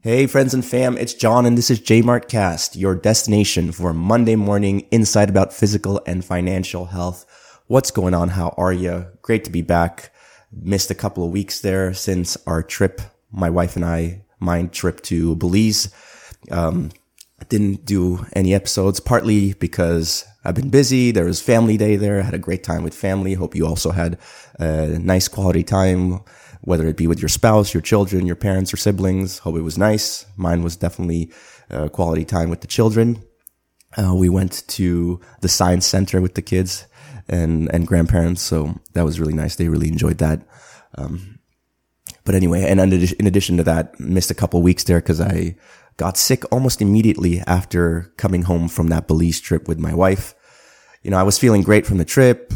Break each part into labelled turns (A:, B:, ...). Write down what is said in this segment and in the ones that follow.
A: Hey, friends and fam, it's John, and this is JMartCast, your destination for Monday morning insight about physical and financial health. What's going on? How are you? Great to be back. Missed a couple of weeks there since our trip, my wife and I, my trip to Belize. Um, didn't do any episodes, partly because I've been busy. There was family day there. I had a great time with family. Hope you also had a nice quality time, whether it be with your spouse, your children, your parents, or siblings. Hope it was nice. Mine was definitely a quality time with the children. Uh, we went to the science center with the kids and, and grandparents. So that was really nice. They really enjoyed that. Um, but anyway, and in addition to that, missed a couple weeks there because I got sick almost immediately after coming home from that Belize trip with my wife. You know, I was feeling great from the trip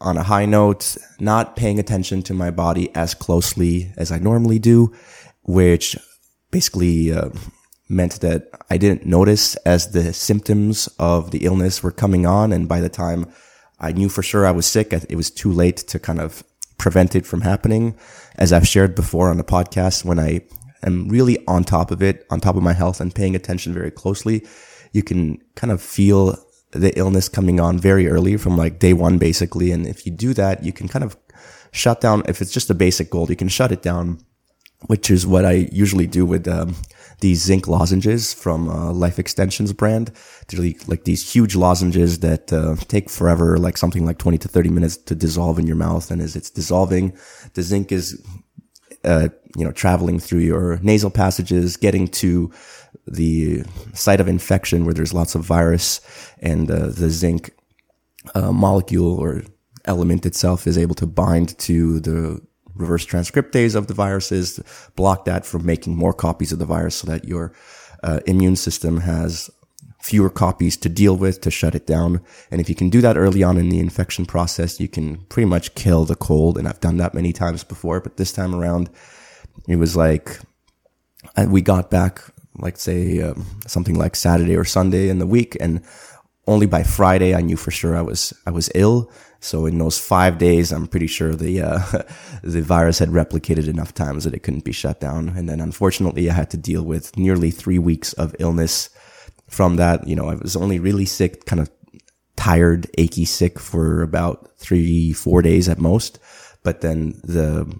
A: on a high note, not paying attention to my body as closely as I normally do, which basically uh, meant that I didn't notice as the symptoms of the illness were coming on. And by the time I knew for sure I was sick, it was too late to kind of prevent it from happening. As I've shared before on the podcast, when I am really on top of it, on top of my health and paying attention very closely, you can kind of feel the illness coming on very early from like day one, basically. And if you do that, you can kind of shut down, if it's just a basic goal, you can shut it down, which is what I usually do with, um, these zinc lozenges from uh, Life Extensions brand. They're like these huge lozenges that uh, take forever, like something like 20 to 30 minutes to dissolve in your mouth. And as it's dissolving, the zinc is uh, you know, traveling through your nasal passages, getting to the site of infection where there's lots of virus and uh, the zinc uh, molecule or element itself is able to bind to the reverse transcriptase of the viruses, block that from making more copies of the virus so that your uh, immune system has fewer copies to deal with to shut it down. And if you can do that early on in the infection process, you can pretty much kill the cold. And I've done that many times before, but this time around, it was like we got back, like say um, something like Saturday or Sunday in the week, and only by Friday I knew for sure I was I was ill. So in those five days, I'm pretty sure the uh, the virus had replicated enough times that it couldn't be shut down. And then unfortunately, I had to deal with nearly three weeks of illness from that, you know, I was only really sick, kind of tired, achy sick for about three, four days at most. But then the,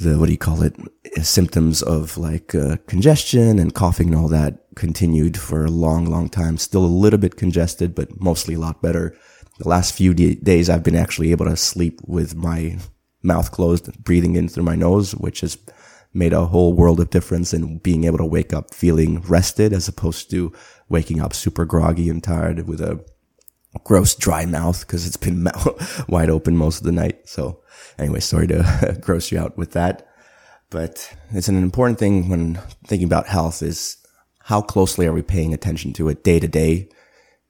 A: the, what do you call it? Symptoms of like uh, congestion and coughing and all that continued for a long, long time. Still a little bit congested, but mostly a lot better. The last few d- days I've been actually able to sleep with my mouth closed, breathing in through my nose, which is made a whole world of difference in being able to wake up feeling rested as opposed to waking up super groggy and tired with a gross dry mouth because it's been wide open most of the night. So anyway, sorry to gross you out with that. But it's an important thing when thinking about health is how closely are we paying attention to it day to day?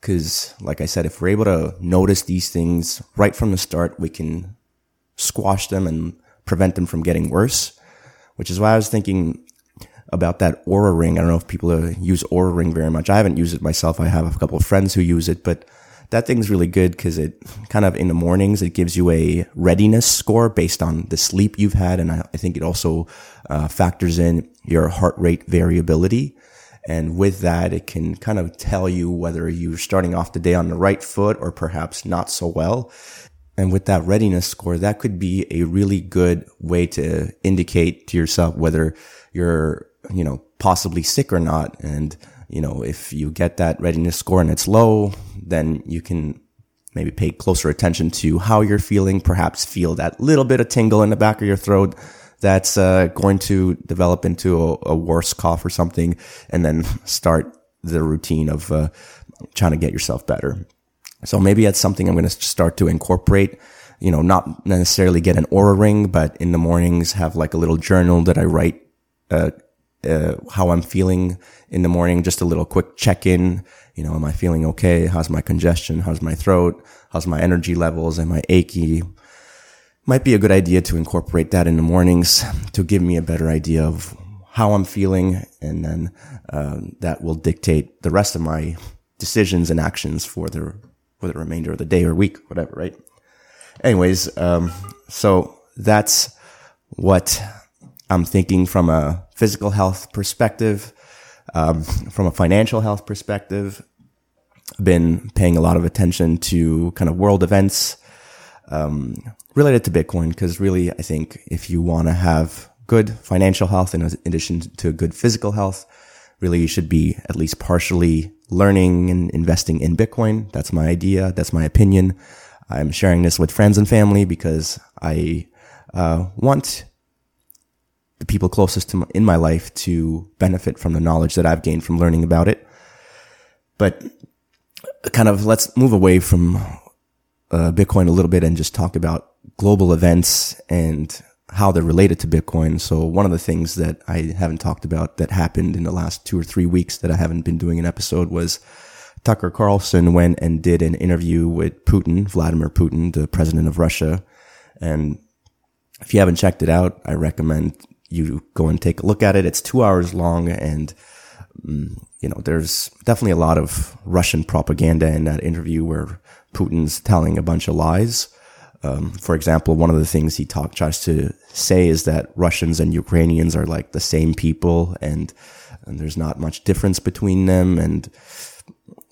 A: Cause like I said, if we're able to notice these things right from the start, we can squash them and prevent them from getting worse which is why I was thinking about that Oura ring. I don't know if people uh, use Oura ring very much. I haven't used it myself. I have a couple of friends who use it, but that thing's really good because it kind of in the mornings, it gives you a readiness score based on the sleep you've had. And I, I think it also uh, factors in your heart rate variability. And with that, it can kind of tell you whether you're starting off the day on the right foot or perhaps not so well. And with that readiness score, that could be a really good way to indicate to yourself whether you're, you know, possibly sick or not. And, you know, if you get that readiness score and it's low, then you can maybe pay closer attention to how you're feeling, perhaps feel that little bit of tingle in the back of your throat that's uh, going to develop into a, a, worse cough or something, and then start the routine of uh, trying to get yourself better. So maybe that's something I'm going to start to incorporate. You know, not necessarily get an Oura ring, but in the mornings have like a little journal that I write, uh, uh, how I'm feeling in the morning, just a little quick check in. You know, am I feeling okay? How's my congestion? How's my throat? How's my energy levels? Am I achy? Might be a good idea to incorporate that in the mornings to give me a better idea of how I'm feeling. And then, uh, that will dictate the rest of my decisions and actions for the for the remainder of the day or week, whatever, right? Anyways, um, so that's what I'm thinking from a physical health perspective, um, from a financial health perspective. Been paying a lot of attention to kind of world events um, related to Bitcoin because really, I think if you want to have good financial health in addition to good physical health, really you should be at least partially learning and investing in Bitcoin. That's my idea. That's my opinion. I'm sharing this with friends and family because I uh, want the people closest to my, in my life to benefit from the knowledge that I've gained from learning about it. But kind of let's move away from uh, Bitcoin a little bit and just talk about global events and how they're related to Bitcoin. So one of the things that I haven't talked about that happened in the last two or three weeks that I haven't been doing an episode was Tucker Carlson went and did an interview with Putin, Vladimir Putin, the president of Russia. And if you haven't checked it out, I recommend you go and take a look at it. It's two hours long and, um, you know, there's definitely a lot of Russian propaganda in that interview where Putin's telling a bunch of lies. Um, for example, one of the things he talk, tries to say is that Russians and Ukrainians are like the same people and, and there's not much difference between them. And,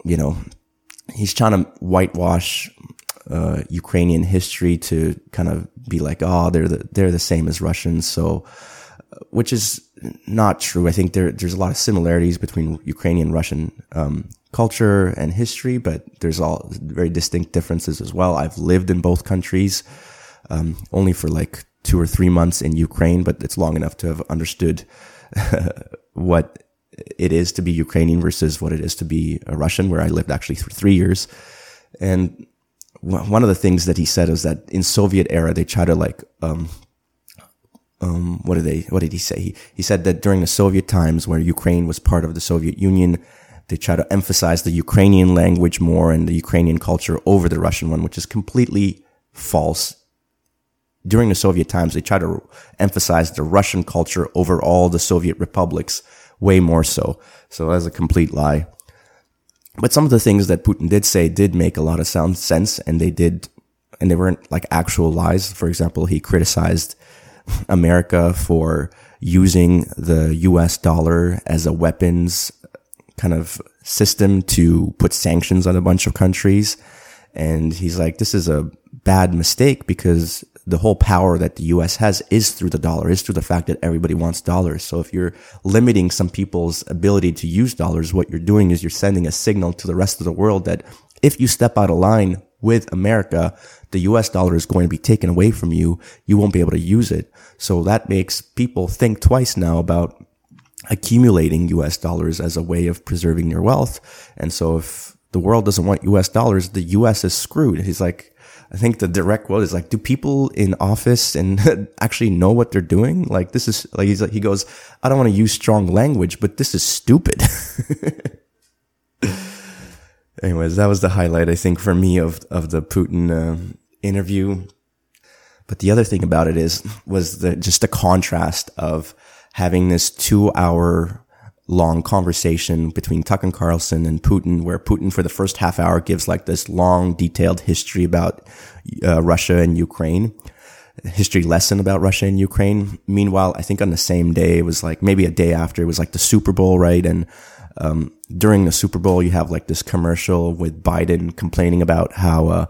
A: you know, he's trying to whitewash uh, Ukrainian history to kind of be like, oh, they're the, they're the same as Russians. So, which is not true. I think there, there's a lot of similarities between Ukrainian Russian, um, culture and history, but there's all very distinct differences as well. I've lived in both countries, um, only for like two or three months in Ukraine, but it's long enough to have understood what it is to be Ukrainian versus what it is to be a Russian, where I lived actually for three years. And one of the things that he said is that in Soviet era, they try to like, um, um, what did they, what did he say? He, he said that during the Soviet times where Ukraine was part of the Soviet Union, they try to emphasize the Ukrainian language more and the Ukrainian culture over the Russian one, which is completely false. During the Soviet times, they try to emphasize the Russian culture over all the Soviet republics, way more so. So that's a complete lie. But some of the things that Putin did say did make a lot of sound sense and they did, and they weren't like actual lies. For example, he criticized America for using the US dollar as a weapons kind of system to put sanctions on a bunch of countries. And he's like, this is a bad mistake because the whole power that the US has is through the dollar, is through the fact that everybody wants dollars. So if you're limiting some people's ability to use dollars, what you're doing is you're sending a signal to the rest of the world that if you step out of line with America, the US dollar is going to be taken away from you. You won't be able to use it. So that makes people think twice now about accumulating US dollars as a way of preserving your wealth. And so if the world doesn't want US dollars, the US is screwed. He's like, I think the direct quote is like, do people in office and actually know what they're doing? Like this is like, he's like, he goes, I don't want to use strong language, but this is stupid. Anyways, that was the highlight, I think, for me of, of the Putin uh, interview. But the other thing about it is, was the, just the contrast of having this two hour long conversation between Tucker Carlson and Putin, where Putin for the first half hour gives like this long, detailed history about uh, Russia and Ukraine, history lesson about Russia and Ukraine. Meanwhile, I think on the same day, it was like maybe a day after, it was like the Super Bowl, right? And um, during the Super Bowl, you have like this commercial with Biden complaining about how uh,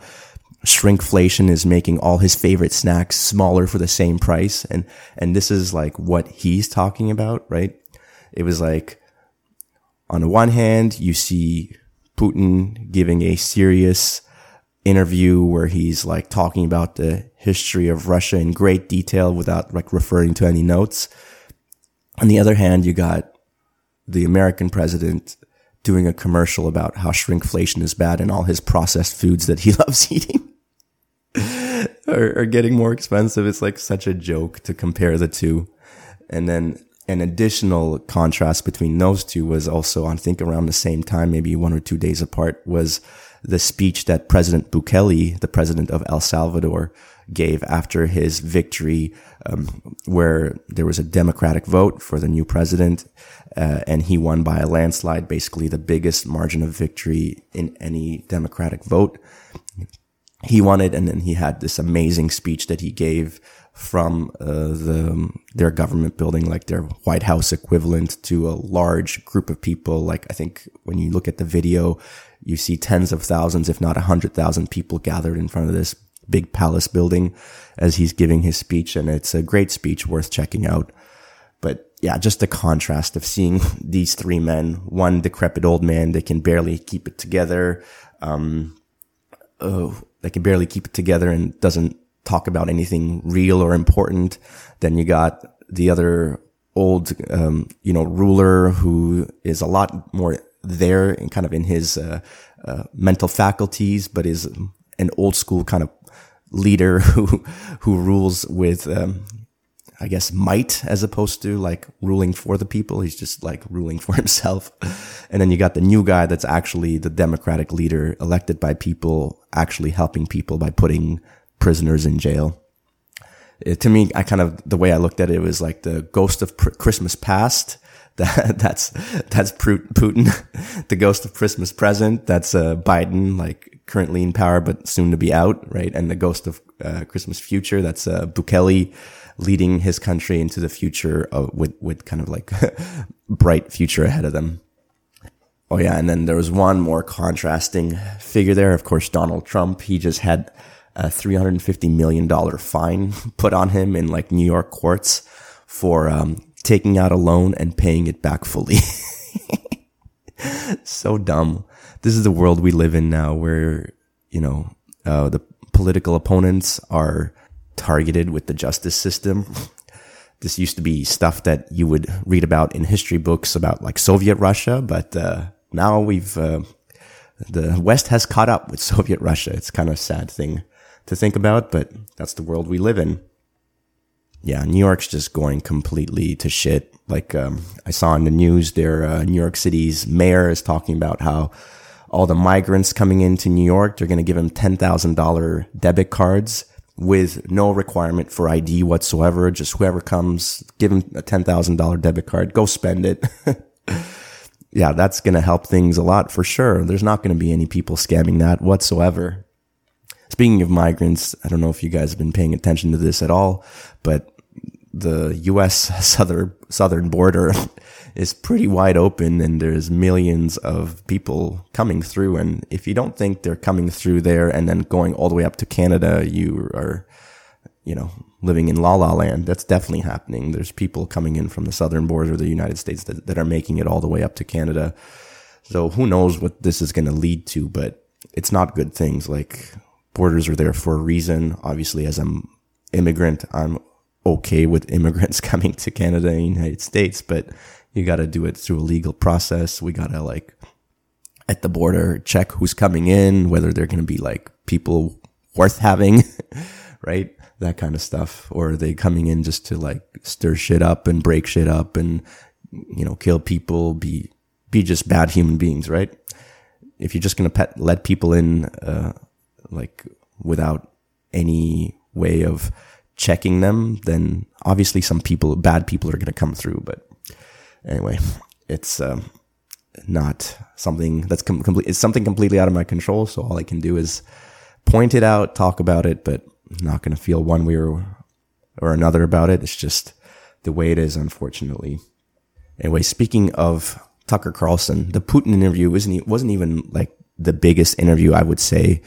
A: shrinkflation is making all his favorite snacks smaller for the same price. And, and this is like what he's talking about, right? It was like, on the one hand, you see Putin giving a serious interview where he's like talking about the history of Russia in great detail without like referring to any notes. On the other hand, you got the American president doing a commercial about how shrinkflation is bad and all his processed foods that he loves eating are, are getting more expensive. It's like such a joke to compare the two. And then an additional contrast between those two was also, I think around the same time, maybe one or two days apart, was the speech that President Bukele, the president of El Salvador, gave after his victory, um, where there was a democratic vote for the new president, uh, and he won by a landslide, basically the biggest margin of victory in any democratic vote he won it, and then he had this amazing speech that he gave from uh, the their government building, like their White House equivalent, to a large group of people. Like I think when you look at the video, you see tens of thousands, if not a hundred thousand people gathered in front of this big palace building as he's giving his speech, and it's a great speech worth checking out. But yeah, just the contrast of seeing these three men, one decrepit old man, they can barely keep it together. Um, oh, they can barely keep it together and doesn't talk about anything real or important. Then you got the other old, um, you know, ruler who is a lot more there and kind of in his uh, uh, mental faculties, but is an old school kind of leader who who rules with, um, I guess, might as opposed to like ruling for the people. He's just like ruling for himself. And then you got the new guy that's actually the democratic leader elected by people, actually helping people by putting prisoners in jail. It, to me, I kind of, the way I looked at it was like the ghost of pr- Christmas past. That, that's, that's Putin. the ghost of Christmas present. That's, uh, Biden, like currently in power, but soon to be out, right? And the ghost of, uh, Christmas future. That's, uh, Bukele leading his country into the future of, with, with kind of like bright future ahead of them. Oh yeah. And then there was one more contrasting figure there. Of course, Donald Trump. He just had a $350 million fine put on him in like New York courts for um, taking out a loan and paying it back fully. so dumb. This is the world we live in now where, you know, uh, the political opponents are targeted with the justice system. This used to be stuff that you would read about in history books about like Soviet Russia, but uh, now we've uh, the West has caught up with Soviet Russia. It's kind of a sad thing to think about, but that's the world we live in. Yeah, New York's just going completely to shit. Like um, I saw in the news, there uh, New York City's mayor is talking about how all the migrants coming into New York, they're going to give them ten thousand dollar debit cards with no requirement for ID whatsoever. Just whoever comes, give them a ten thousand dollar debit card, go spend it. yeah, that's going to help things a lot for sure. There's not going to be any people scamming that whatsoever. Speaking of migrants, I don't know if you guys have been paying attention to this at all, but the U.S. southern southern border is pretty wide open, and there's millions of people coming through. And if you don't think they're coming through there and then going all the way up to Canada, you are, you know, living in la la land. That's definitely happening. There's people coming in from the southern border of the United States that, that are making it all the way up to Canada. So who knows what this is going to lead to, but it's not good things. Like borders are there for a reason. Obviously, as I'm immigrant, I'm okay with immigrants coming to Canada and United States, but you got to do it through a legal process. We got to like at the border check who's coming in, whether they're going to be like people worth having, right? That kind of stuff. Or are they coming in just to like stir shit up and break shit up and, you know, kill people, be, be just bad human beings, right? If you're just going to let people in, uh, like without any way of checking them, then obviously some people, bad people are going to come through. But anyway, it's um, not something that's com- complete. It's something completely out of my control. So all I can do is point it out, talk about it, but not going to feel one way or, or another about it. It's just the way it is, unfortunately. Anyway, speaking of Tucker Carlson, the Putin interview wasn't wasn't even like the biggest interview I would say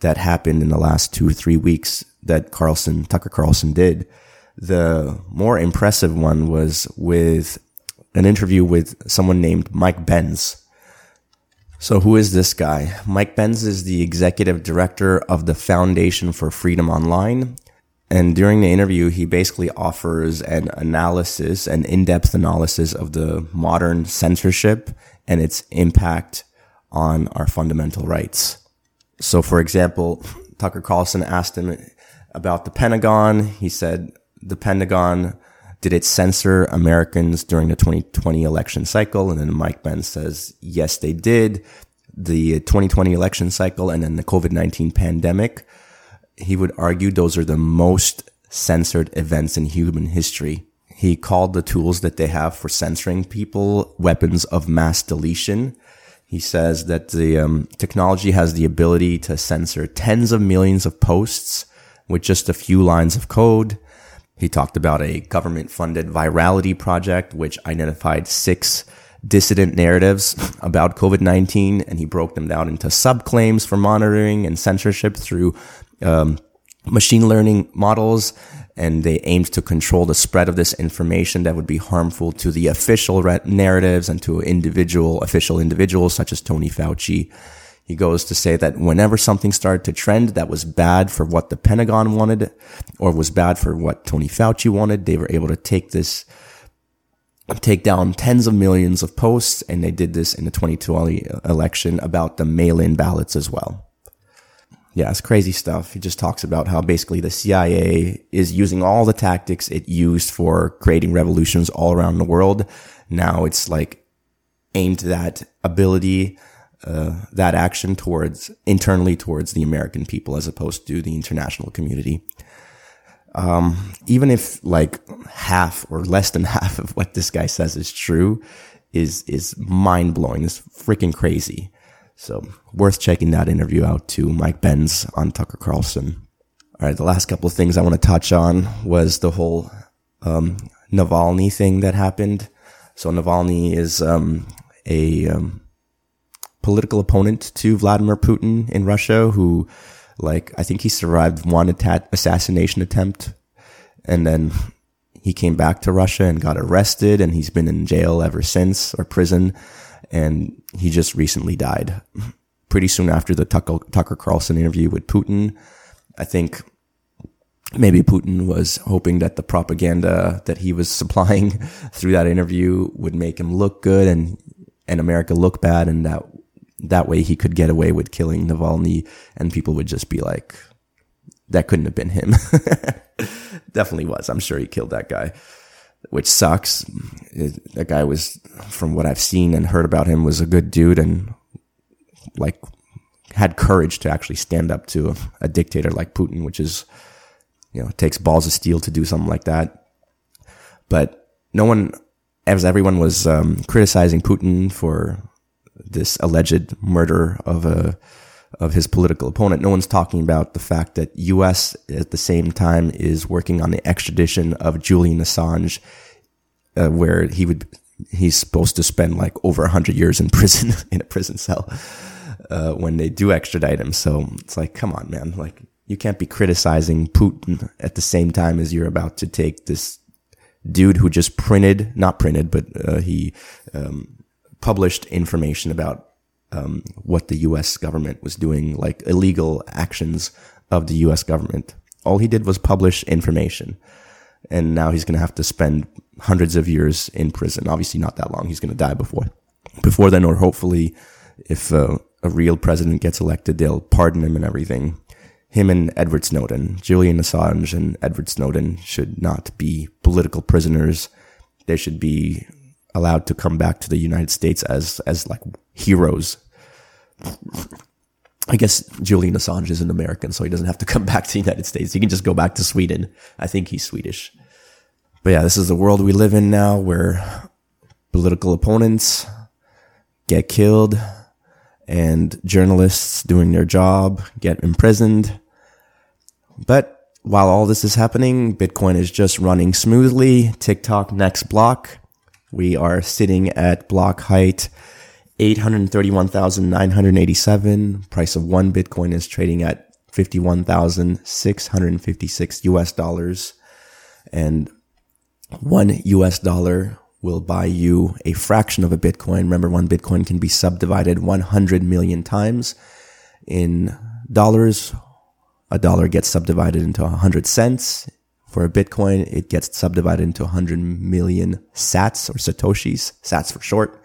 A: that happened in the last two or three weeks that Carlson, Tucker Carlson did. The more impressive one was with an interview with someone named Mike Benz. So who is this guy? Mike Benz is the executive director of the Foundation for Freedom Online. And during the interview, he basically offers an analysis, an in-depth analysis of the modern censorship and its impact on our fundamental rights. So, for example, Tucker Carlson asked him about the Pentagon. He said the Pentagon did it censor Americans during the 2020 election cycle? And then Mike Benz says, yes, they did. The 2020 election cycle and then the COVID-19 pandemic. He would argue those are the most censored events in human history. He called the tools that they have for censoring people weapons of mass deletion. He says that the um, technology has the ability to censor tens of millions of posts with just a few lines of code. He talked about a government funded virality project, which identified six dissident narratives about COVID 19, and he broke them down into subclaims for monitoring and censorship through um, machine learning models. And they aimed to control the spread of this information that would be harmful to the official narratives and to individual, official individuals such as Tony Fauci. He goes to say that whenever something started to trend that was bad for what the Pentagon wanted or was bad for what Tony Fauci wanted, they were able to take this take down tens of millions of posts, and they did this in the 2020 election about the mail-in ballots as well. Yeah, it's crazy stuff. He just talks about how basically the CIA is using all the tactics it used for creating revolutions all around the world. Now it's like aimed that ability, uh, that action towards internally towards the American people as opposed to the international community. Um, even if like half or less than half of what this guy says is true, is is mind blowing. It's freaking crazy. So worth checking that interview out too. Mike Benz on Tucker Carlson. All right, the last couple of things I want to touch on was the whole um, Navalny thing that happened. So Navalny is um, a um, political opponent to Vladimir Putin in Russia who like, I think he survived one atta- assassination attempt and then he came back to Russia and got arrested and he's been in jail ever since or prison. And he just recently died pretty soon after the Tucker Carlson interview with Putin. I think maybe Putin was hoping that the propaganda that he was supplying through that interview would make him look good and, and America look bad. And that that way he could get away with killing Navalny and people would just be like, that couldn't have been him. Definitely was. I'm sure he killed that guy, which sucks. That guy was, from what I've seen and heard about him, was a good dude and like had courage to actually stand up to a, a dictator like Putin, which is, you know, takes balls of steel to do something like that. But no one, as everyone was um, criticizing Putin for this alleged murder of a of his political opponent. No one's talking about the fact that U.S. at the same time is working on the extradition of Julian Assange, uh, where he would he's supposed to spend like over hundred years in prison in a prison cell uh, when they do extradite him. So it's like, come on, man, like you can't be criticizing Putin at the same time as you're about to take this dude who just printed, not printed, but uh, he um, published information about um, what the U.S. government was doing, like illegal actions of the U.S. government. All he did was publish information, and now he's going to have to spend hundreds of years in prison. Obviously, not that long. He's going to die before before then, or hopefully, if uh, a real president gets elected, they'll pardon him and everything. Him and Edward Snowden, Julian Assange and Edward Snowden should not be political prisoners. They should be allowed to come back to the United States as as like heroes. I guess Julian Assange is an American, so he doesn't have to come back to the United States. He can just go back to Sweden. I think he's Swedish. But yeah, this is the world we live in now where political opponents get killed and journalists doing their job get imprisoned. But while all this is happening, Bitcoin is just running smoothly. Tick tock next block we are sitting at block height 831,987. Price of one Bitcoin is trading at 51,656 US dollars. And one US dollar will buy you a fraction of a Bitcoin. Remember, one Bitcoin can be subdivided 100 million times. In dollars, a dollar gets subdivided into 100 cents. For a Bitcoin, it gets subdivided into 100 million sats or satoshis, sats for short.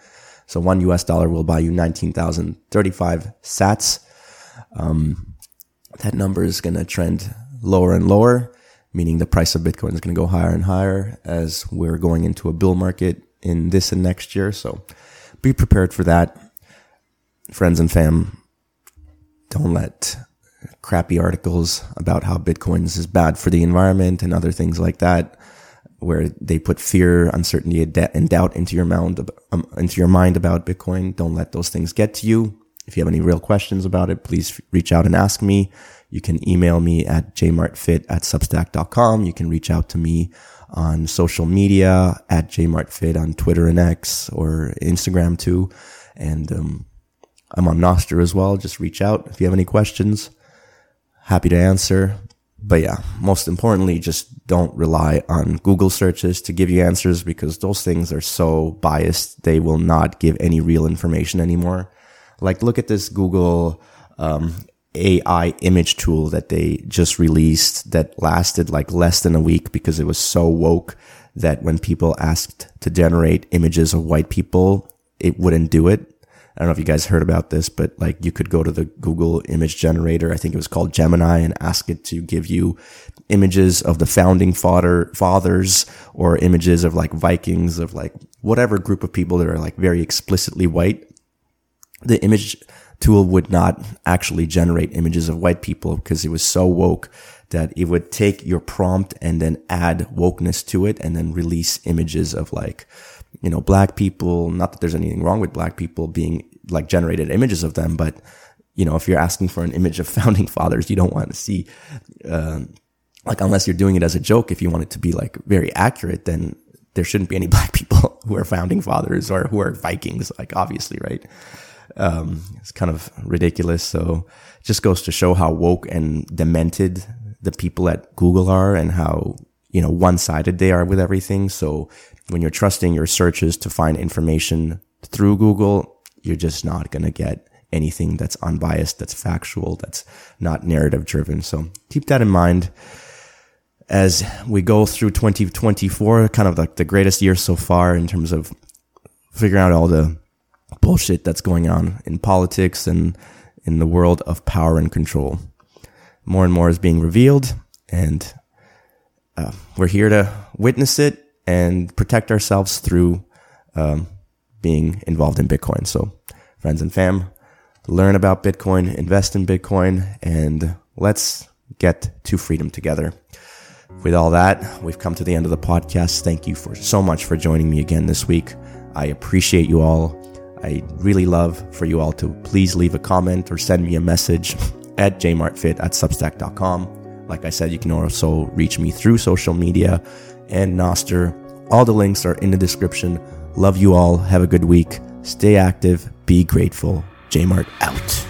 A: So one US dollar will buy you 19,035 sats. Um, that number is going to trend lower and lower, meaning the price of Bitcoin is going to go higher and higher as we're going into a bull market in this and next year. So be prepared for that. Friends and fam, don't let crappy articles about how Bitcoins is bad for the environment and other things like that, where they put fear, uncertainty, and doubt into your mind, um, into your mind about Bitcoin. Don't let those things get to you. If you have any real questions about it, please reach out and ask me. You can email me at jmartfit at substack.com. You can reach out to me on social media at jmartfit on Twitter and X or Instagram too. And, um, I'm on Nostr as well. Just reach out if you have any questions. Happy to answer. But yeah, most importantly, just don't rely on Google searches to give you answers because those things are so biased. They will not give any real information anymore. Like look at this Google, um, AI image tool that they just released that lasted like less than a week because it was so woke that when people asked to generate images of white people, it wouldn't do it. I don't know if you guys heard about this, but like you could go to the Google image generator. I think it was called Gemini and ask it to give you images of the founding father, fathers or images of like Vikings of like whatever group of people that are like very explicitly white. The image tool would not actually generate images of white people because it was so woke that it would take your prompt and then add wokeness to it and then release images of like, you know, black people. Not that there's anything wrong with black people being like generated images of them, but you know, if you're asking for an image of founding fathers, you don't want to see, um, like, unless you're doing it as a joke, if you want it to be like very accurate, then there shouldn't be any black people who are founding fathers or who are Vikings, like, obviously, right? Um, it's kind of ridiculous. So just goes to show how woke and demented the people at Google are and how, you know, one sided they are with everything. So when you're trusting your searches to find information through Google, you're just not going to get anything that's unbiased, that's factual, that's not narrative driven. So keep that in mind as we go through 2024, kind of like the greatest year so far in terms of figuring out all the bullshit that's going on in politics and in the world of power and control. More and more is being revealed, and uh, we're here to witness it and protect ourselves through um, being involved in Bitcoin. So, friends and fam, learn about Bitcoin, invest in Bitcoin, and let's get to freedom together. With all that, we've come to the end of the podcast. Thank you for so much for joining me again this week. I appreciate you all. I really love for you all to please leave a comment or send me a message at jmartfit at substack.com. Like I said, you can also reach me through social media and Nostr. All the links are in the description. Love you all. Have a good week. Stay active. Be grateful. Jmart out.